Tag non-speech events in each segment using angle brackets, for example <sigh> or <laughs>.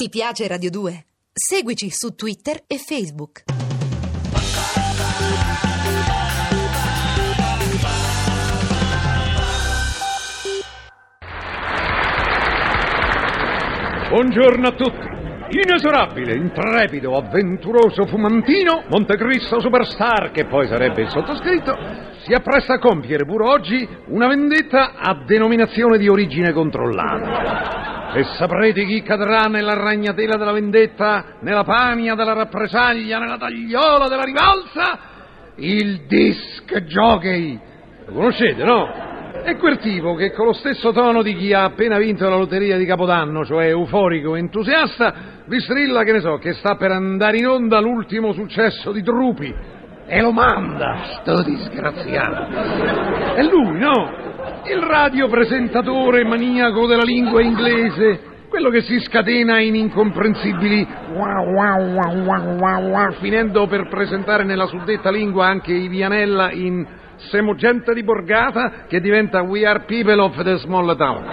Ti piace Radio 2? Seguici su Twitter e Facebook. Buongiorno a tutti. Inesorabile, intrepido, avventuroso fumantino, Montecristo Superstar, che poi sarebbe il sottoscritto, si appresta a compiere pure oggi una vendetta a denominazione di origine controllata. E saprete chi cadrà nella ragnatela della vendetta, nella pania della rappresaglia, nella tagliola della rivalsa? Il disc jockey. Lo conoscete, no? È quel tipo che con lo stesso tono di chi ha appena vinto la lotteria di Capodanno, cioè euforico e entusiasta, vi strilla, che ne so, che sta per andare in onda l'ultimo successo di Drupi. E lo manda, sto disgraziato. È lui, no? Il radiopresentatore maniaco della lingua inglese, quello che si scatena in incomprensibili wow wow wow wow wow wow, finendo per presentare nella suddetta lingua anche i Vianella in Siamo gente di borgata che diventa We are people of the small town.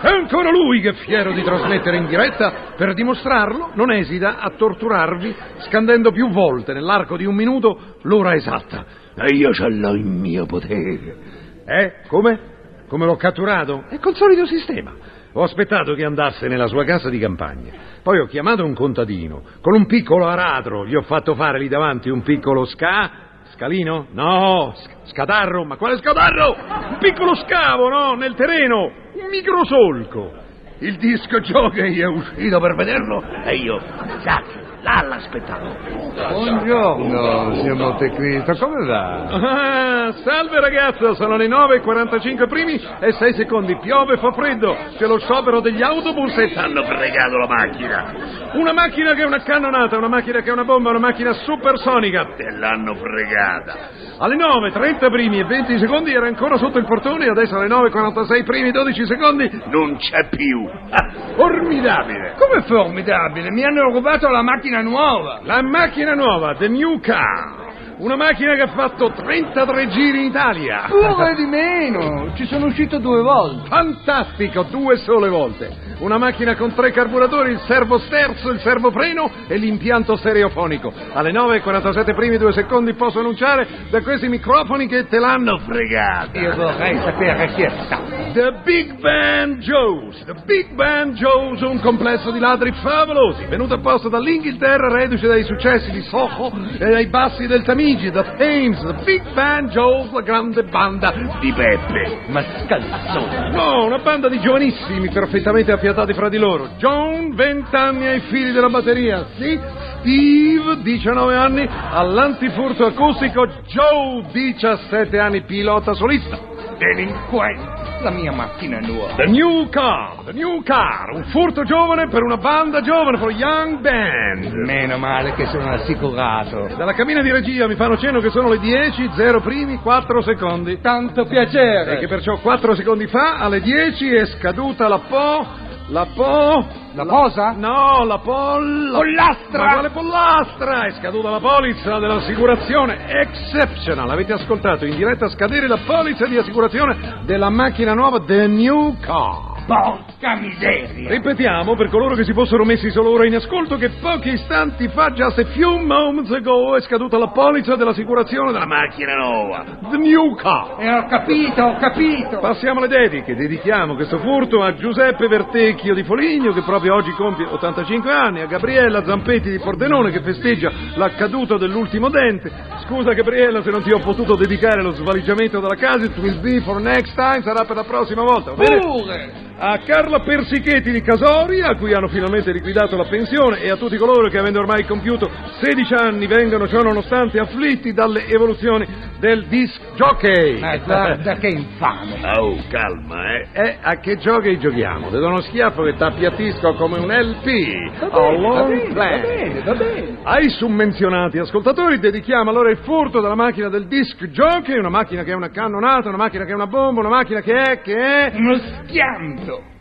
È ancora lui che, fiero di trasmettere in diretta, per dimostrarlo, non esita a torturarvi scandendo più volte nell'arco di un minuto l'ora esatta. E io ce l'ho in mio potere. Eh? Come? Come l'ho catturato? È col solito sistema. Ho aspettato che andasse nella sua casa di campagna. Poi ho chiamato un contadino. Con un piccolo aratro gli ho fatto fare lì davanti un piccolo ska Scalino? No, sc- scatarro, ma quale scatarro? Un piccolo scavo, no, nel terreno, un microsolco. Il disco jockey è uscito per vederlo e io, cacchio, là l'aspettavo. Buongiorno, signor Montecristo, come va? Ah, salve ragazzo, sono le 9.45 primi e 6 secondi, piove, fa freddo, c'è lo sciopero degli autobus e t'hanno fregato la macchina. Una macchina che è una cannonata, una macchina che è una bomba, una macchina supersonica, te l'hanno fregata. Alle 9.30 primi e 20 secondi era ancora sotto il portone e adesso alle 9.46 primi e 12 secondi non c'è più. Ah, formidabile. Come formidabile, mi hanno rubato la macchina nuova. La macchina nuova, The New Car. Una macchina che ha fatto 33 giri in Italia. Pure di meno, ci sono uscito due volte. Fantastico, due sole volte. Una macchina con tre carburatori, il servo sterzo, il servo freno e l'impianto stereofonico. Alle 9.47 primi due secondi posso annunciare da questi microfoni che te l'hanno fregata. Io vorrei sapere chi è stato. The Big Band Joes. The Big Band Joes, un complesso di ladri favolosi, venuto apposta dall'Inghilterra, reduce dai successi di Soho e dai bassi del Tamigi, The Thames, The Big Band Joes, la grande banda di Peppe. Ma scalzone. No, una banda di giovanissimi perfettamente affiatati fra di loro. John, 20 anni ai fili della batteria. Sì, Steve, 19 anni, all'antifurto acustico. Joe, 17 anni, pilota solista. Delinquente. La mia macchina nuova. The New Car, The New Car, un furto giovane per una banda giovane, for a young band. Meno male che sono assicurato. Dalla cabina di regia mi fanno cenno che sono le 10, 0 primi, 4 secondi. Tanto E piacere. che perciò 4 secondi fa, alle 10, è scaduta la Po... La Po... La posa? No, la pol... Pollastra! Ma quale pollastra? È scaduta la polizza dell'assicurazione Exceptional. Avete ascoltato in diretta scadere la polizza di assicurazione della macchina nuova The New Car. Porca miseria. Ripetiamo per coloro che si fossero messi solo ora in ascolto che pochi istanti fa, just a few moments ago, è scaduta la polizza dell'assicurazione della macchina nuova. The New Car. E ho capito, ho capito. Passiamo alle dediche. Dedichiamo questo furto a Giuseppe Vertecchio di Foligno, che proprio oggi compie 85 anni, a Gabriella Zampetti di Pordenone, che festeggia la caduta dell'ultimo dente. Scusa Gabriella se non ti ho potuto dedicare lo svaligiamento della casa, it will be for next time, sarà per la prossima volta. va bene? Pure. A Carla Persichetti di Casori, a cui hanno finalmente liquidato la pensione, e a tutti coloro che, avendo ormai compiuto 16 anni, vengono ciò nonostante afflitti dalle evoluzioni del disc jockey. Ma guarda che infame. Oh, calma, eh. Eh, a che giochi giochiamo? Ti do uno schiaffo che t'appiattisco come un LP. Va bene, va bene, va bene, va bene. Ai summenzionati ascoltatori dedichiamo allora il furto della macchina del disc jockey, una macchina che è una cannonata, una macchina che è una bomba, una macchina che è, che è... Uno schianto. Hill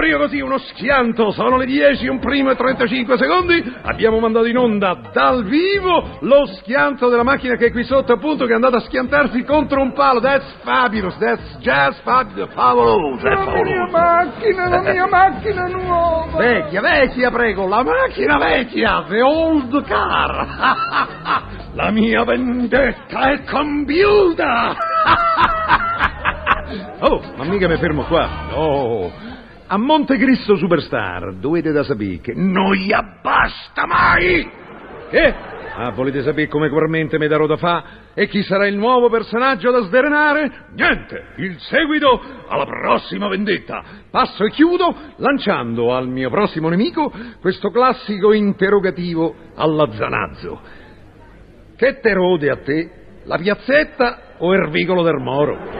proprio così, uno schianto. Sono le 10, un primo e 35 secondi. Abbiamo mandato in onda dal vivo lo schianto della macchina che è qui sotto, appunto, che è andata a schiantarsi contro un palo. That's fabulous, that's just fabulous, favoloso, è La mia favoloso. macchina, la mia macchina nuova. Vecchia, vecchia, prego, la macchina vecchia, the old car. <laughs> la mia vendetta è compiuta. <laughs> oh, ma mica mi fermo qua. No. A Monte Cristo Superstar dovete da sapere che non gli abbasta mai. Che? Ah, volete sapere come quarmente mi darò da fa? E chi sarà il nuovo personaggio da sdrenare? Niente, il seguito alla prossima vendetta. Passo e chiudo lanciando al mio prossimo nemico questo classico interrogativo alla Zanazzo. Che te rode a te? La piazzetta o il vicolo del Moro?